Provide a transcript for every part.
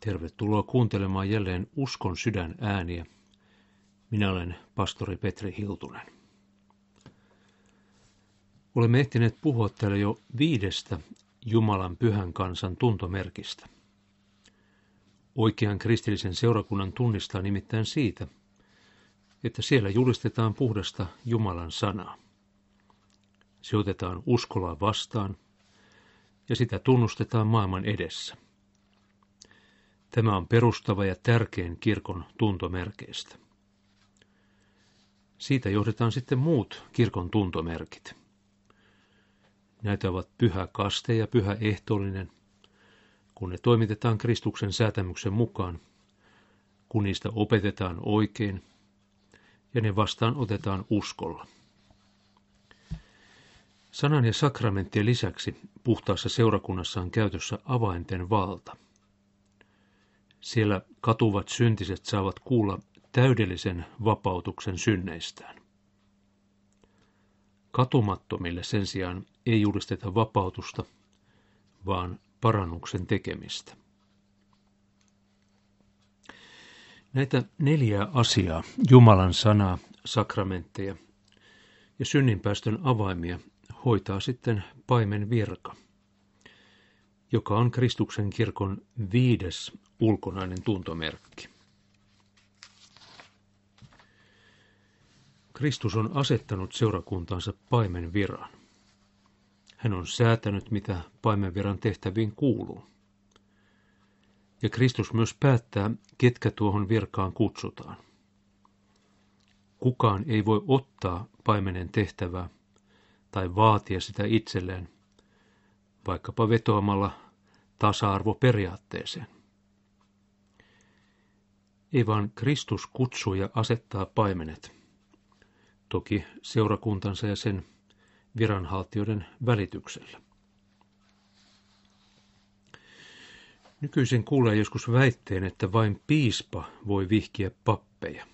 Tervetuloa kuuntelemaan jälleen Uskon sydän ääniä. Minä olen pastori Petri Hiltunen. Olemme ehtineet puhua täällä jo viidestä Jumalan pyhän kansan tuntomerkistä. Oikean kristillisen seurakunnan tunnistaa nimittäin siitä, että siellä julistetaan puhdasta Jumalan sanaa. Se otetaan uskolla vastaan ja sitä tunnustetaan maailman edessä – Tämä on perustava ja tärkein kirkon tuntomerkeistä. Siitä johdetaan sitten muut kirkon tuntomerkit. Näitä ovat pyhä kaste ja pyhä ehtoollinen, kun ne toimitetaan Kristuksen säätämyksen mukaan, kun niistä opetetaan oikein ja ne vastaan otetaan uskolla. Sanan ja sakramenttien lisäksi puhtaassa seurakunnassa on käytössä avainten valta – siellä katuvat syntiset saavat kuulla täydellisen vapautuksen synneistään. Katumattomille sen sijaan ei julisteta vapautusta, vaan parannuksen tekemistä. Näitä neljää asiaa, Jumalan sanaa, sakramentteja ja synninpäästön avaimia, hoitaa sitten paimen virka – joka on Kristuksen kirkon viides ulkonainen tuntomerkki. Kristus on asettanut seurakuntaansa paimen viran. Hän on säätänyt, mitä paimenviran tehtäviin kuuluu. Ja Kristus myös päättää, ketkä tuohon virkaan kutsutaan. Kukaan ei voi ottaa paimenen tehtävää tai vaatia sitä itselleen, vaikkapa vetoamalla tasa-arvoperiaatteeseen. Ei vaan Kristus kutsuu ja asettaa paimenet, toki seurakuntansa ja sen viranhaltijoiden välityksellä. Nykyisin kuulee joskus väitteen, että vain piispa voi vihkiä pappeja.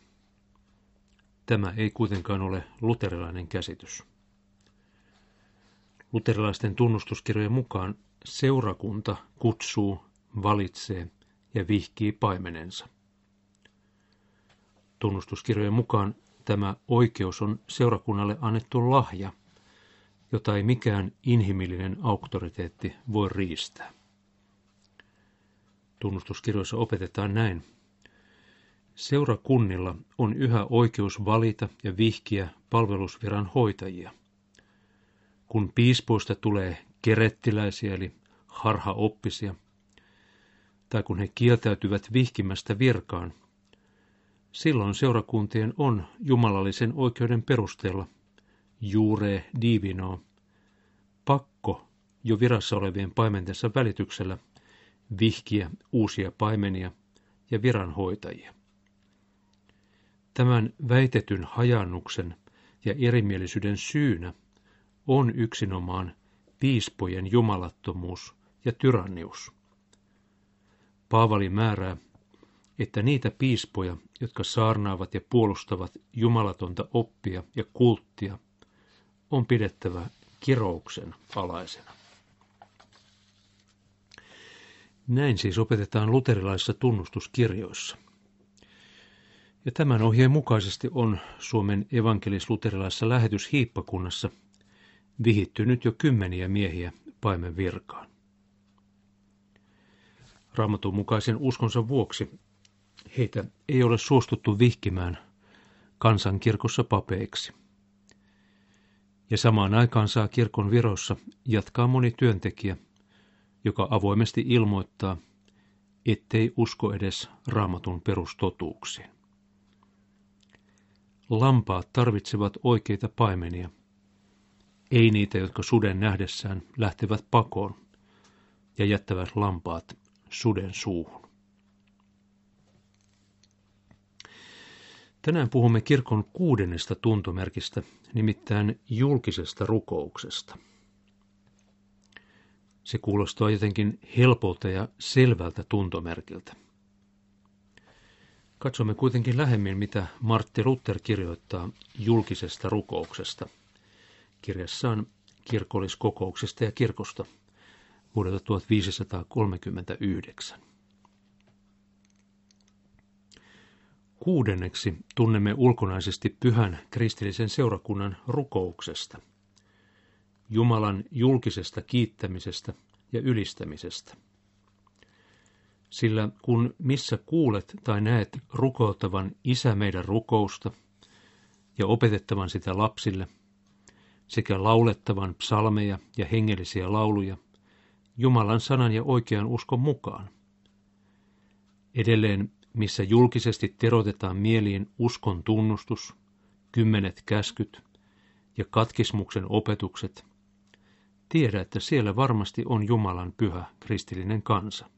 Tämä ei kuitenkaan ole luterilainen käsitys. Luterilaisten tunnustuskirjojen mukaan seurakunta kutsuu, valitsee ja vihkii paimenensa. Tunnustuskirjojen mukaan tämä oikeus on seurakunnalle annettu lahja, jota ei mikään inhimillinen auktoriteetti voi riistää. Tunnustuskirjoissa opetetaan näin. Seurakunnilla on yhä oikeus valita ja vihkiä palvelusviran hoitajia – kun piispoista tulee kerettiläisiä eli harhaoppisia, tai kun he kieltäytyvät vihkimästä virkaan, silloin seurakuntien on jumalallisen oikeuden perusteella juure divino pakko jo virassa olevien paimentensa välityksellä vihkiä uusia paimenia ja viranhoitajia. Tämän väitetyn hajannuksen ja erimielisyyden syynä on yksinomaan piispojen jumalattomuus ja tyrannius. Paavali määrää, että niitä piispoja, jotka saarnaavat ja puolustavat jumalatonta oppia ja kulttia, on pidettävä kirouksen alaisena. Näin siis opetetaan luterilaisissa tunnustuskirjoissa. Ja tämän ohjeen mukaisesti on Suomen evankelis-luterilaisessa lähetyshiippakunnassa – vihittynyt jo kymmeniä miehiä paimen virkaan. Raamatun mukaisen uskonsa vuoksi heitä ei ole suostuttu vihkimään kansankirkossa papeiksi. Ja samaan aikaan saa kirkon virossa jatkaa moni työntekijä, joka avoimesti ilmoittaa, ettei usko edes raamatun perustotuuksiin. Lampaat tarvitsevat oikeita paimenia – ei niitä, jotka suden nähdessään lähtevät pakoon ja jättävät lampaat suden suuhun. Tänään puhumme kirkon kuudennesta tuntomerkistä, nimittäin julkisesta rukouksesta. Se kuulostaa jotenkin helpolta ja selvältä tuntomerkiltä. Katsomme kuitenkin lähemmin, mitä Martti Luther kirjoittaa julkisesta rukouksesta – kirjassaan kirkolliskokouksesta ja kirkosta vuodelta 1539. Kuudenneksi tunnemme ulkonaisesti pyhän kristillisen seurakunnan rukouksesta, Jumalan julkisesta kiittämisestä ja ylistämisestä. Sillä kun missä kuulet tai näet rukouttavan isä meidän rukousta ja opetettavan sitä lapsille, sekä laulettavan psalmeja ja hengellisiä lauluja, Jumalan sanan ja oikean uskon mukaan. Edelleen, missä julkisesti terotetaan mieliin uskon tunnustus, kymmenet käskyt ja katkismuksen opetukset, tiedä, että siellä varmasti on Jumalan pyhä kristillinen kansa.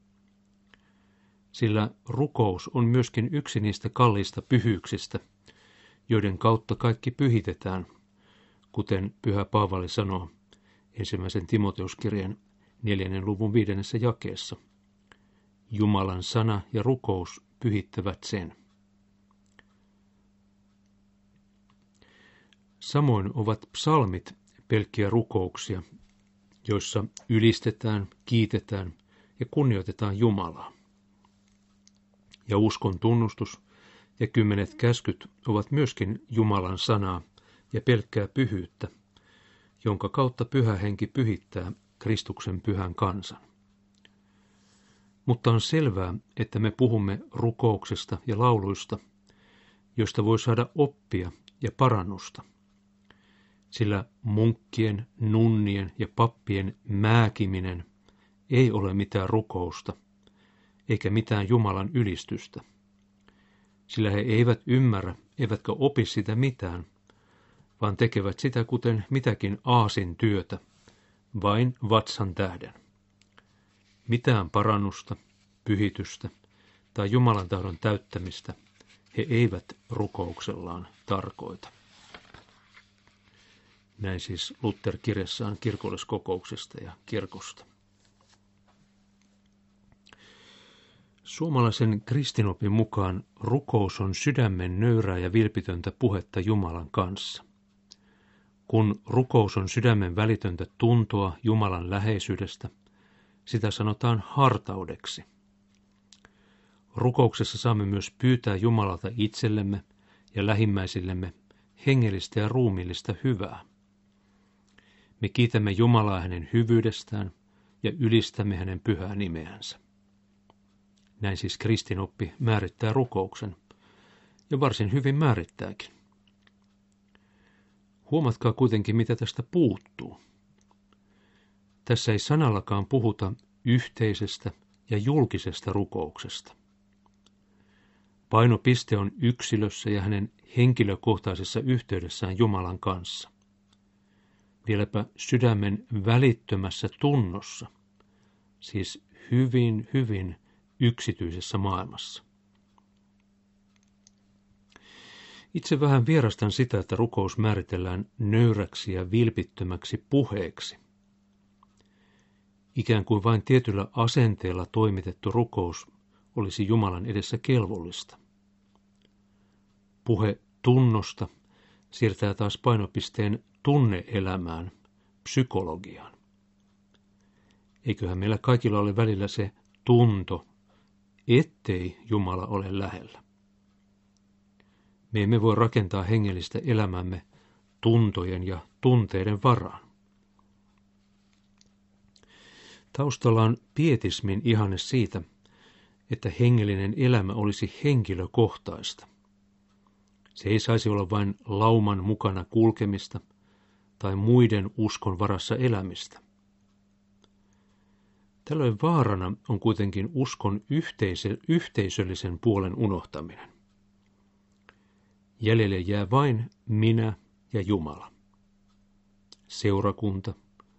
Sillä rukous on myöskin yksi niistä kalliista pyhyyksistä, joiden kautta kaikki pyhitetään, kuten pyhä Paavali sanoo ensimmäisen Timoteuskirjan neljännen luvun viidennessä jakeessa. Jumalan sana ja rukous pyhittävät sen. Samoin ovat psalmit pelkkiä rukouksia, joissa ylistetään, kiitetään ja kunnioitetaan Jumalaa. Ja uskon tunnustus ja kymmenet käskyt ovat myöskin Jumalan sanaa ja pelkkää pyhyyttä, jonka kautta pyhä henki pyhittää Kristuksen pyhän kansan. Mutta on selvää, että me puhumme rukouksesta ja lauluista, joista voi saada oppia ja parannusta. Sillä munkkien, nunnien ja pappien määkiminen ei ole mitään rukousta, eikä mitään Jumalan ylistystä. Sillä he eivät ymmärrä, eivätkä opi sitä mitään, vaan tekevät sitä kuten mitäkin aasin työtä, vain vatsan tähden. Mitään parannusta, pyhitystä tai Jumalan tahdon täyttämistä he eivät rukouksellaan tarkoita. Näin siis Luther kirjassaan kirkolliskokouksesta ja kirkosta. Suomalaisen kristinopin mukaan rukous on sydämen nöyrää ja vilpitöntä puhetta Jumalan kanssa. Kun rukous on sydämen välitöntä tuntoa Jumalan läheisyydestä, sitä sanotaan hartaudeksi. Rukouksessa saamme myös pyytää Jumalalta itsellemme ja lähimmäisillemme hengellistä ja ruumiillista hyvää. Me kiitämme Jumalaa hänen hyvyydestään ja ylistämme hänen pyhää nimeänsä. Näin siis kristinoppi määrittää rukouksen, ja varsin hyvin määrittääkin. Huomatkaa kuitenkin, mitä tästä puuttuu. Tässä ei sanallakaan puhuta yhteisestä ja julkisesta rukouksesta. Painopiste on yksilössä ja hänen henkilökohtaisessa yhteydessään Jumalan kanssa. Vieläpä sydämen välittömässä tunnossa, siis hyvin, hyvin yksityisessä maailmassa. Itse vähän vierastan sitä, että rukous määritellään nöyräksi ja vilpittömäksi puheeksi. Ikään kuin vain tietyllä asenteella toimitettu rukous olisi Jumalan edessä kelvollista. Puhe tunnosta siirtää taas painopisteen tunneelämään, psykologiaan. Eiköhän meillä kaikilla ole välillä se tunto, ettei Jumala ole lähellä. Me emme voi rakentaa hengellistä elämämme tuntojen ja tunteiden varaan. Taustalla on pietismin ihanne siitä, että hengellinen elämä olisi henkilökohtaista. Se ei saisi olla vain lauman mukana kulkemista tai muiden uskon varassa elämistä. Tällöin vaarana on kuitenkin uskon yhteisö, yhteisöllisen puolen unohtaminen. Jäljelle jää vain minä ja Jumala. Seurakunta,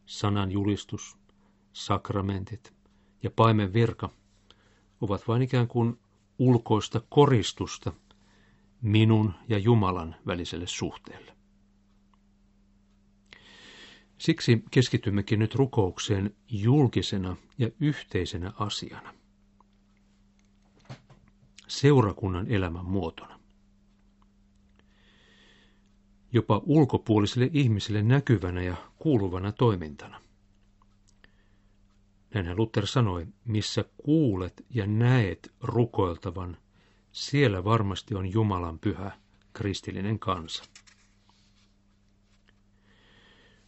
sanan julistus, sakramentit ja paimen virka ovat vain ikään kuin ulkoista koristusta minun ja Jumalan väliselle suhteelle. Siksi keskitymmekin nyt rukoukseen julkisena ja yhteisenä asiana. Seurakunnan elämän muotona. Jopa ulkopuolisille ihmisille näkyvänä ja kuuluvana toimintana. Näinhän Luther sanoi, missä kuulet ja näet rukoiltavan, Siellä varmasti on Jumalan pyhä kristillinen kansa.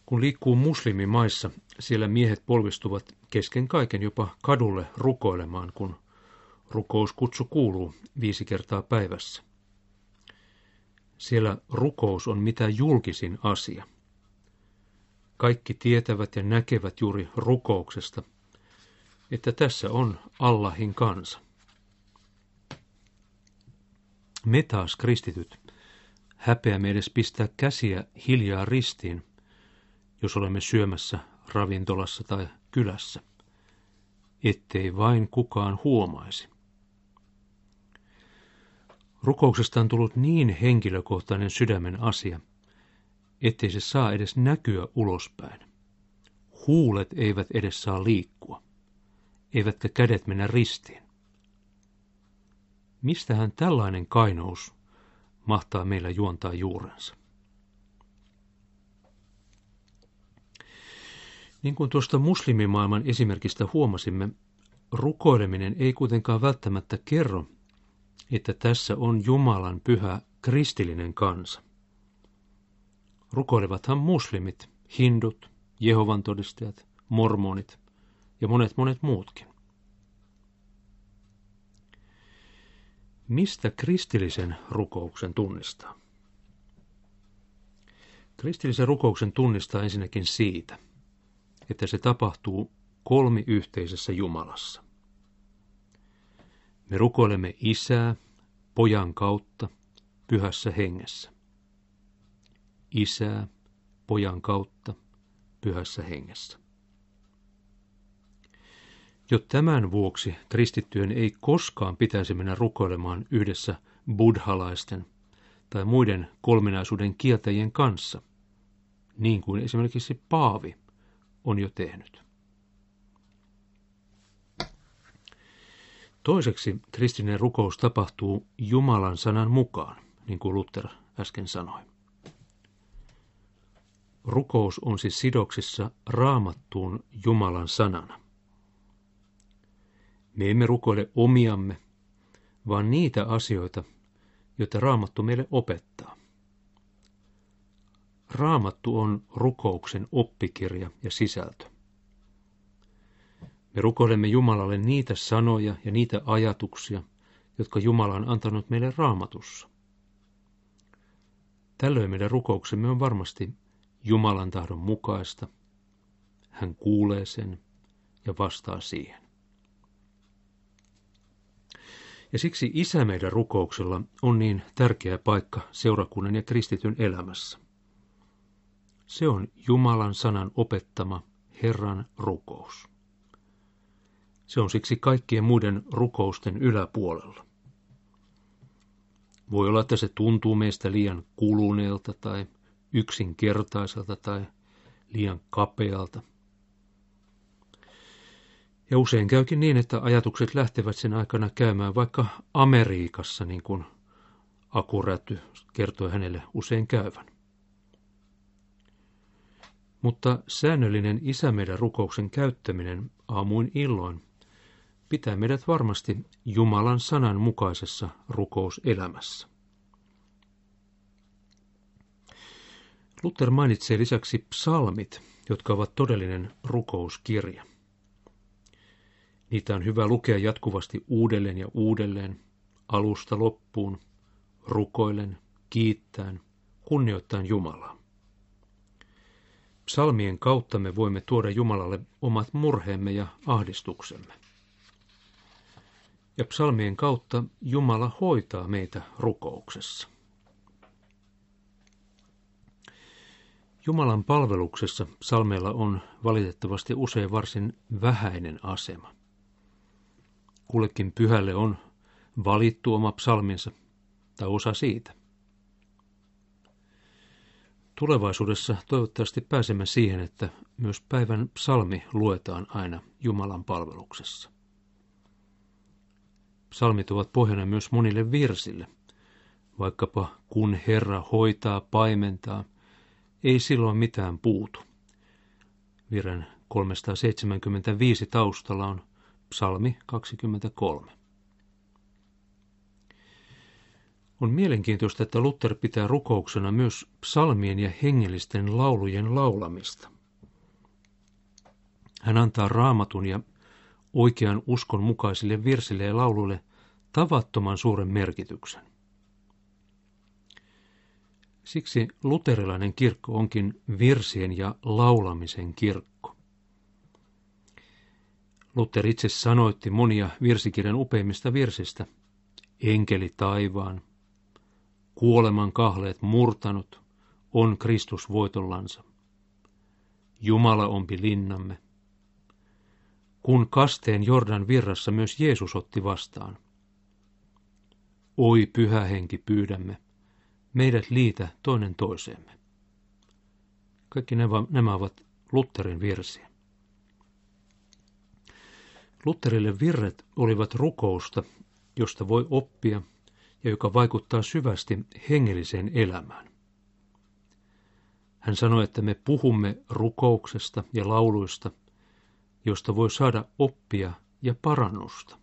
Kun liikkuu muslimimaissa, siellä miehet polvistuvat kesken kaiken jopa kadulle rukoilemaan, kun rukouskutsu kuuluu viisi kertaa päivässä. Siellä rukous on mitä julkisin asia. Kaikki tietävät ja näkevät juuri rukouksesta, että tässä on Allahin kansa. Me taas kristityt häpeämme edes pistää käsiä hiljaa ristiin, jos olemme syömässä ravintolassa tai kylässä, ettei vain kukaan huomaisi. Rukouksesta on tullut niin henkilökohtainen sydämen asia, ettei se saa edes näkyä ulospäin. Huulet eivät edes saa liikkua, eivätkä kädet mennä ristiin. Mistähän tällainen kainous mahtaa meillä juontaa juurensa? Niin kuin tuosta muslimimaailman esimerkistä huomasimme, rukoileminen ei kuitenkaan välttämättä kerro, että tässä on Jumalan pyhä kristillinen kansa. Rukoilevathan muslimit, hindut, Jehovan todistajat, mormonit ja monet monet muutkin. Mistä kristillisen rukouksen tunnistaa? Kristillisen rukouksen tunnistaa ensinnäkin siitä, että se tapahtuu kolmiyhteisessä Jumalassa. Me rukoilemme Isää, Pojan kautta, Pyhässä hengessä. Isää, Pojan kautta, Pyhässä hengessä. Jo tämän vuoksi kristittyjen ei koskaan pitäisi mennä rukoilemaan yhdessä buddhalaisten tai muiden kolminaisuuden kieltäjien kanssa, niin kuin esimerkiksi Paavi on jo tehnyt. Toiseksi kristillinen rukous tapahtuu Jumalan sanan mukaan, niin kuin Luther äsken sanoi. Rukous on siis sidoksissa raamattuun Jumalan sanana. Me emme rukoile omiamme, vaan niitä asioita, joita Raamattu meille opettaa. Raamattu on rukouksen oppikirja ja sisältö. Me rukoilemme Jumalalle niitä sanoja ja niitä ajatuksia, jotka Jumala on antanut meille raamatussa. Tällöin meidän rukouksemme on varmasti Jumalan tahdon mukaista. Hän kuulee sen ja vastaa siihen. Ja siksi Isä meidän rukouksella on niin tärkeä paikka seurakunnan ja kristityn elämässä. Se on Jumalan sanan opettama Herran rukous. Se on siksi kaikkien muiden rukousten yläpuolella. Voi olla, että se tuntuu meistä liian kuluneelta tai yksinkertaiselta tai liian kapealta. Ja usein käykin niin, että ajatukset lähtevät sen aikana käymään vaikka Amerikassa, niin kuin Akuräty kertoi hänelle usein käyvän. Mutta säännöllinen isämeidän rukouksen käyttäminen aamuin illoin pitää meidät varmasti Jumalan sanan mukaisessa rukouselämässä. Luther mainitsee lisäksi psalmit, jotka ovat todellinen rukouskirja. Niitä on hyvä lukea jatkuvasti uudelleen ja uudelleen, alusta loppuun, rukoillen, kiittäen, kunnioittaen Jumalaa. Psalmien kautta me voimme tuoda Jumalalle omat murheemme ja ahdistuksemme. Ja psalmien kautta Jumala hoitaa meitä rukouksessa. Jumalan palveluksessa psalmeilla on valitettavasti usein varsin vähäinen asema. Kullekin pyhälle on valittu oma psalminsa tai osa siitä. Tulevaisuudessa toivottavasti pääsemme siihen, että myös päivän psalmi luetaan aina Jumalan palveluksessa. Psalmit ovat pohjana myös monille virsille, vaikkapa kun Herra hoitaa, paimentaa, ei silloin mitään puutu. Viren 375 taustalla on psalmi 23. On mielenkiintoista, että Luther pitää rukouksena myös psalmien ja hengellisten laulujen laulamista. Hän antaa raamatun ja oikean uskon mukaisille virsille ja lauluille tavattoman suuren merkityksen. Siksi luterilainen kirkko onkin virsien ja laulamisen kirkko. Luther itse sanoitti monia virsikirjan upeimmista virsistä. Enkeli taivaan, kuoleman kahleet murtanut, on Kristus voitollansa. Jumala ompi linnamme. Kun kasteen Jordan virrassa myös Jeesus otti vastaan. Oi pyhä henki pyydämme, meidät liitä toinen toiseemme. Kaikki nämä ovat Lutterin virsiä. Lutterille virret olivat rukousta, josta voi oppia ja joka vaikuttaa syvästi hengelliseen elämään. Hän sanoi, että me puhumme rukouksesta ja lauluista, josta voi saada oppia ja parannusta.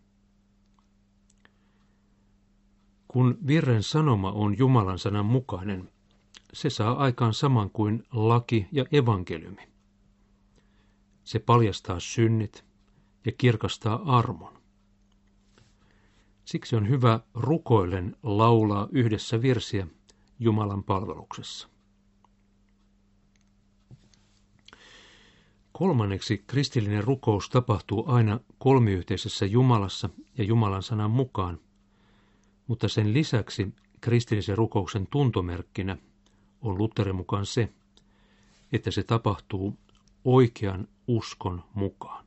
Kun virren sanoma on Jumalan sanan mukainen, se saa aikaan saman kuin laki ja evankeliumi. Se paljastaa synnit ja kirkastaa armon. Siksi on hyvä rukoillen laulaa yhdessä virsiä Jumalan palveluksessa. Kolmanneksi kristillinen rukous tapahtuu aina kolmiyhteisessä Jumalassa ja Jumalan sanan mukaan, mutta sen lisäksi kristillisen rukouksen tuntomerkkinä on Lutherin mukaan se, että se tapahtuu oikean uskon mukaan.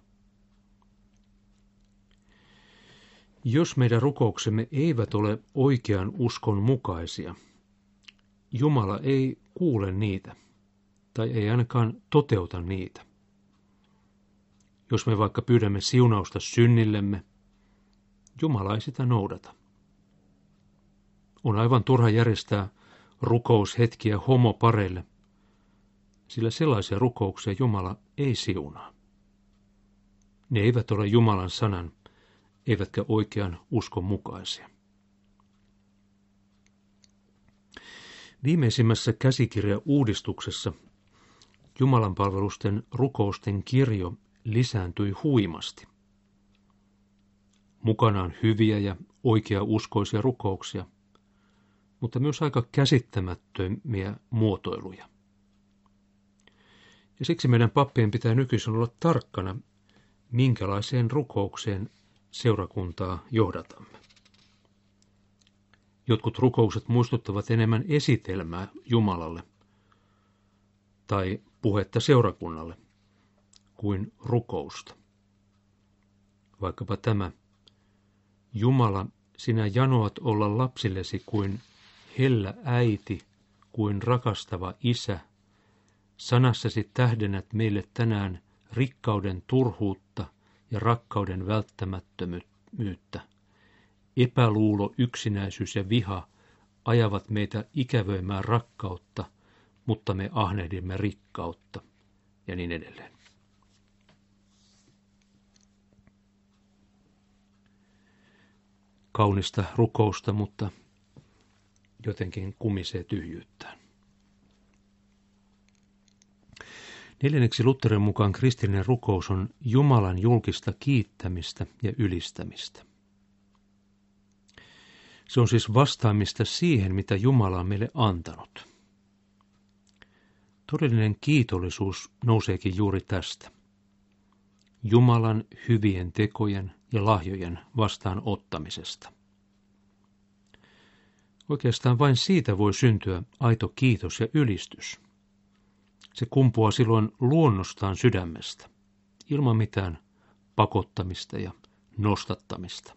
Jos meidän rukouksemme eivät ole oikean uskon mukaisia, Jumala ei kuule niitä, tai ei ainakaan toteuta niitä. Jos me vaikka pyydämme siunausta synnillemme, Jumala ei sitä noudata. On aivan turha järjestää rukoushetkiä homopareille, sillä sellaisia rukouksia Jumala ei siunaa. Ne eivät ole Jumalan sanan eivätkä oikean uskon mukaisia. Viimeisimmässä käsikirja-uudistuksessa Jumalan palvelusten rukousten kirjo lisääntyi huimasti. Mukana on hyviä ja oikea-uskoisia rukouksia, mutta myös aika käsittämättömiä muotoiluja. Ja siksi meidän pappien pitää nykyisin olla tarkkana, minkälaiseen rukoukseen seurakuntaa johdatamme. Jotkut rukoukset muistuttavat enemmän esitelmää Jumalalle tai puhetta seurakunnalle kuin rukousta. Vaikkapa tämä, Jumala, sinä janoat olla lapsillesi kuin hellä äiti, kuin rakastava isä. Sanassasi tähdennät meille tänään rikkauden turhuutta – ja rakkauden välttämättömyyttä. Epäluulo, yksinäisyys ja viha ajavat meitä ikävöimään rakkautta, mutta me ahnehdimme rikkautta ja niin edelleen. Kaunista rukousta, mutta jotenkin kumisee tyhjyyttään. Neljänneksi Lutherin mukaan kristillinen rukous on Jumalan julkista kiittämistä ja ylistämistä. Se on siis vastaamista siihen, mitä Jumala on meille antanut. Todellinen kiitollisuus nouseekin juuri tästä. Jumalan hyvien tekojen ja lahjojen vastaanottamisesta. Oikeastaan vain siitä voi syntyä aito kiitos ja ylistys. Se kumpuaa silloin luonnostaan sydämestä, ilman mitään pakottamista ja nostattamista.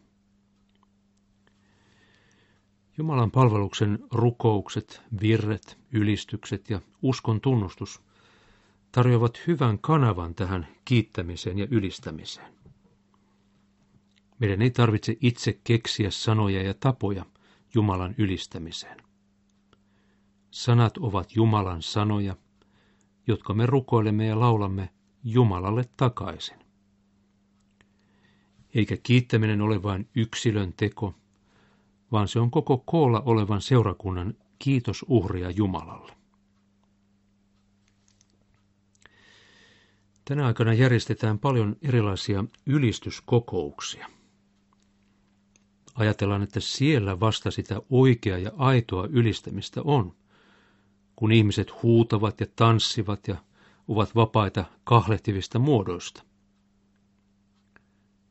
Jumalan palveluksen rukoukset, virret, ylistykset ja uskon tunnustus tarjoavat hyvän kanavan tähän kiittämiseen ja ylistämiseen. Meidän ei tarvitse itse keksiä sanoja ja tapoja Jumalan ylistämiseen. Sanat ovat Jumalan sanoja jotka me rukoilemme ja laulamme Jumalalle takaisin. Eikä kiittäminen ole vain yksilön teko, vaan se on koko koolla olevan seurakunnan kiitosuhria Jumalalle. Tänä aikana järjestetään paljon erilaisia ylistyskokouksia. Ajatellaan, että siellä vasta sitä oikeaa ja aitoa ylistämistä on, kun ihmiset huutavat ja tanssivat ja ovat vapaita kahlehtivista muodoista.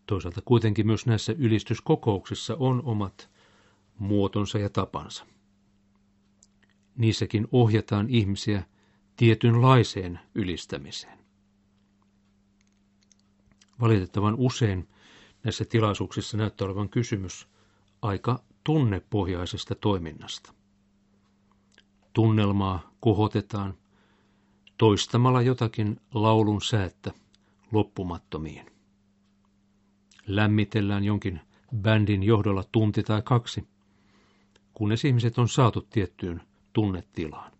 Toisaalta kuitenkin myös näissä ylistyskokouksissa on omat muotonsa ja tapansa. Niissäkin ohjataan ihmisiä tietynlaiseen ylistämiseen. Valitettavan usein näissä tilaisuuksissa näyttää olevan kysymys aika tunnepohjaisesta toiminnasta. Tunnelmaa kohotetaan toistamalla jotakin laulun säättä loppumattomiin. Lämmitellään jonkin bändin johdolla tunti tai kaksi, kunnes ihmiset on saatu tiettyyn tunnetilaan.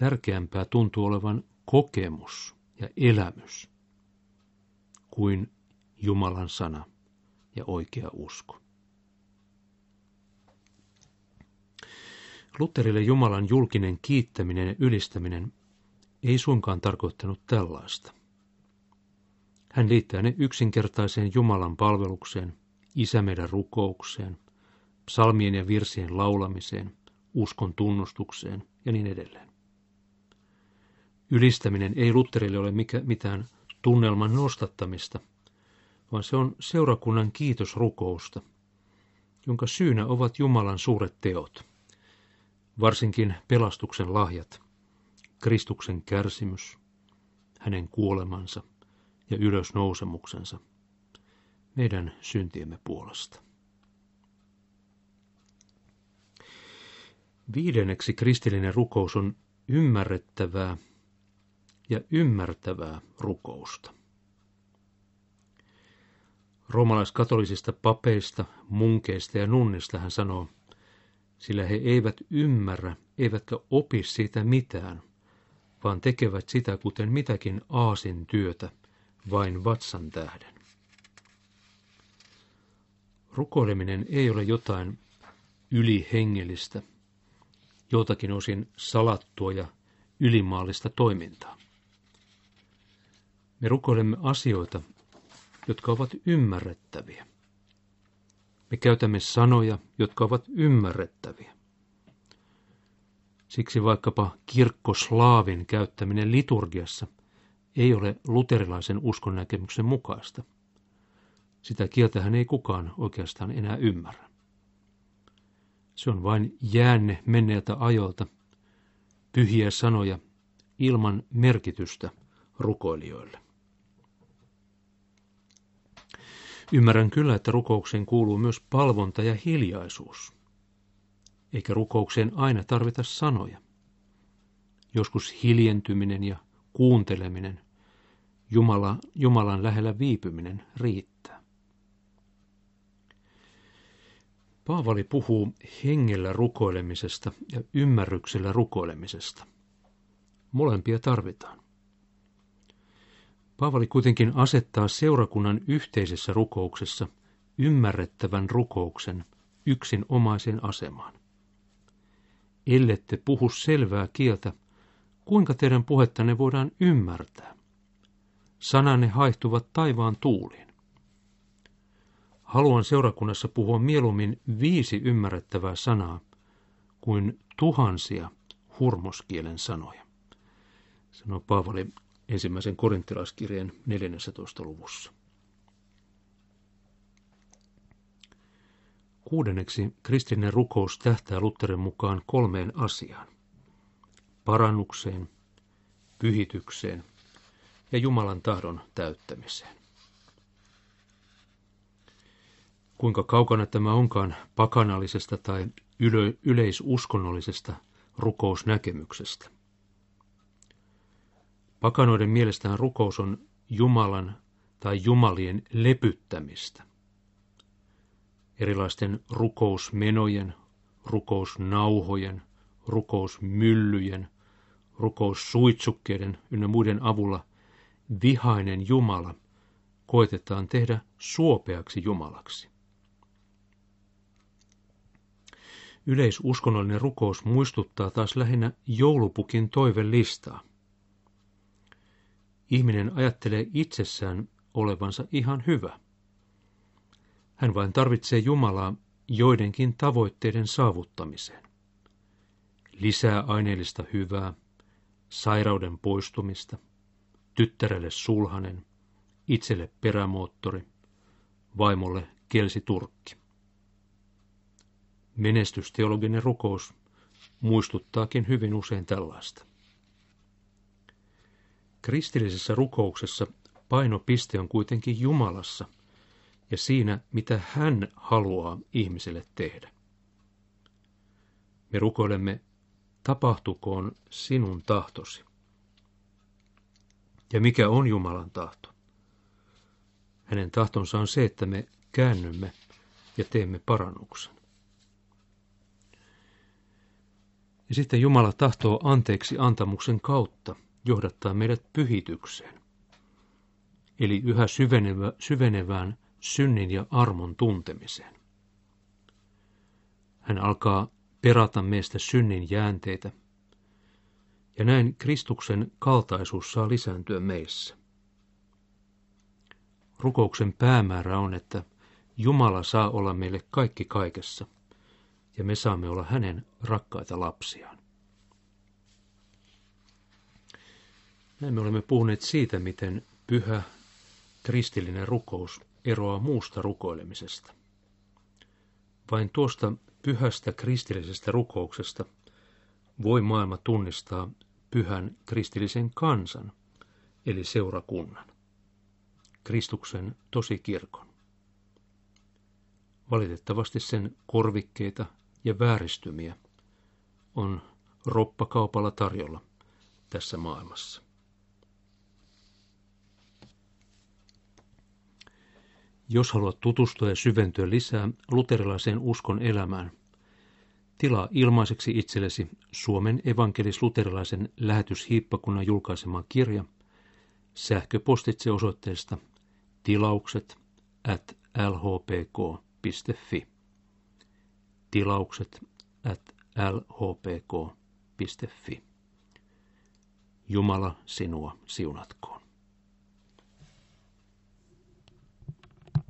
Tärkeämpää tuntuu olevan kokemus ja elämys kuin Jumalan sana ja oikea usko. Lutterille Jumalan julkinen kiittäminen ja ylistäminen ei suinkaan tarkoittanut tällaista. Hän liittää ne yksinkertaiseen Jumalan palvelukseen, isä meidän rukoukseen, psalmien ja virsien laulamiseen, uskon tunnustukseen ja niin edelleen. Ylistäminen ei Lutterille ole mikä, mitään tunnelman nostattamista, vaan se on seurakunnan kiitosrukousta, jonka syynä ovat Jumalan suuret teot, varsinkin pelastuksen lahjat, Kristuksen kärsimys, hänen kuolemansa ja ylösnousemuksensa meidän syntiemme puolesta. Viidenneksi kristillinen rukous on ymmärrettävää ja ymmärtävää rukousta. Roomalaiskatolisista papeista, munkeista ja nunnista hän sanoo, sillä he eivät ymmärrä, eivätkä opi siitä mitään, vaan tekevät sitä kuten mitäkin aasin työtä, vain vatsan tähden. Rukoileminen ei ole jotain ylihengellistä, jotakin osin salattua ja ylimaallista toimintaa. Me rukoilemme asioita, jotka ovat ymmärrettäviä. Me käytämme sanoja, jotka ovat ymmärrettäviä. Siksi vaikkapa kirkkoslaavin käyttäminen liturgiassa ei ole luterilaisen uskon näkemyksen mukaista. Sitä kieltähän ei kukaan oikeastaan enää ymmärrä. Se on vain jäänne menneeltä ajoilta, pyhiä sanoja ilman merkitystä rukoilijoille. Ymmärrän kyllä, että rukoukseen kuuluu myös palvonta ja hiljaisuus. Eikä rukoukseen aina tarvita sanoja. Joskus hiljentyminen ja kuunteleminen, Jumala, Jumalan lähellä viipyminen riittää. Paavali puhuu hengellä rukoilemisesta ja ymmärryksellä rukoilemisesta. Molempia tarvitaan. Paavali kuitenkin asettaa seurakunnan yhteisessä rukouksessa ymmärrettävän rukouksen yksin omaisen asemaan. Ellette puhu selvää kieltä, kuinka teidän puhettanne voidaan ymmärtää? Sananne haihtuvat taivaan tuuliin. Haluan seurakunnassa puhua mieluummin viisi ymmärrettävää sanaa kuin tuhansia hurmoskielen sanoja, sanoo Paavali ensimmäisen korinttilaiskirjeen 14. luvussa. Kuudenneksi kristillinen rukous tähtää Lutterin mukaan kolmeen asiaan. Parannukseen, pyhitykseen ja Jumalan tahdon täyttämiseen. Kuinka kaukana tämä onkaan pakanallisesta tai yle- yleisuskonnollisesta rukousnäkemyksestä. Pakanoiden mielestään rukous on Jumalan tai Jumalien lepyttämistä. Erilaisten rukousmenojen, rukousnauhojen, rukousmyllyjen, rukoussuitsukkeiden ynnä muiden avulla vihainen Jumala koetetaan tehdä suopeaksi Jumalaksi. Yleisuskonnollinen rukous muistuttaa taas lähinnä joulupukin toivelistaa. Ihminen ajattelee itsessään olevansa ihan hyvä. Hän vain tarvitsee Jumalaa joidenkin tavoitteiden saavuttamiseen. Lisää aineellista hyvää, sairauden poistumista, tyttärelle sulhanen, itselle perämoottori, vaimolle kelsi turkki. Menestysteologinen rukous muistuttaakin hyvin usein tällaista. Kristillisessä rukouksessa painopiste on kuitenkin Jumalassa ja siinä, mitä hän haluaa ihmiselle tehdä. Me rukoilemme, tapahtukoon sinun tahtosi. Ja mikä on Jumalan tahto? Hänen tahtonsa on se, että me käännymme ja teemme parannuksen. Ja sitten Jumala tahtoo anteeksi antamuksen kautta johdattaa meidät pyhitykseen, eli yhä syvenevä, syvenevään synnin ja armon tuntemiseen. Hän alkaa perata meistä synnin jäänteitä, ja näin Kristuksen kaltaisuus saa lisääntyä meissä. Rukouksen päämäärä on, että Jumala saa olla meille kaikki kaikessa, ja me saamme olla hänen rakkaita lapsiaan. Näin me olemme puhuneet siitä, miten pyhä kristillinen rukous eroaa muusta rukoilemisesta. Vain tuosta pyhästä kristillisestä rukouksesta voi maailma tunnistaa pyhän kristillisen kansan, eli seurakunnan, Kristuksen tosikirkon. Valitettavasti sen korvikkeita ja vääristymiä on roppakaupalla tarjolla tässä maailmassa. Jos haluat tutustua ja syventyä lisää luterilaiseen uskon elämään, tilaa ilmaiseksi itsellesi Suomen evankelis-luterilaisen lähetyshiippakunnan julkaisema kirja sähköpostitse osoitteesta tilaukset at lhpk.fi. Tilaukset at lhpk.fi. Jumala sinua siunatkoon.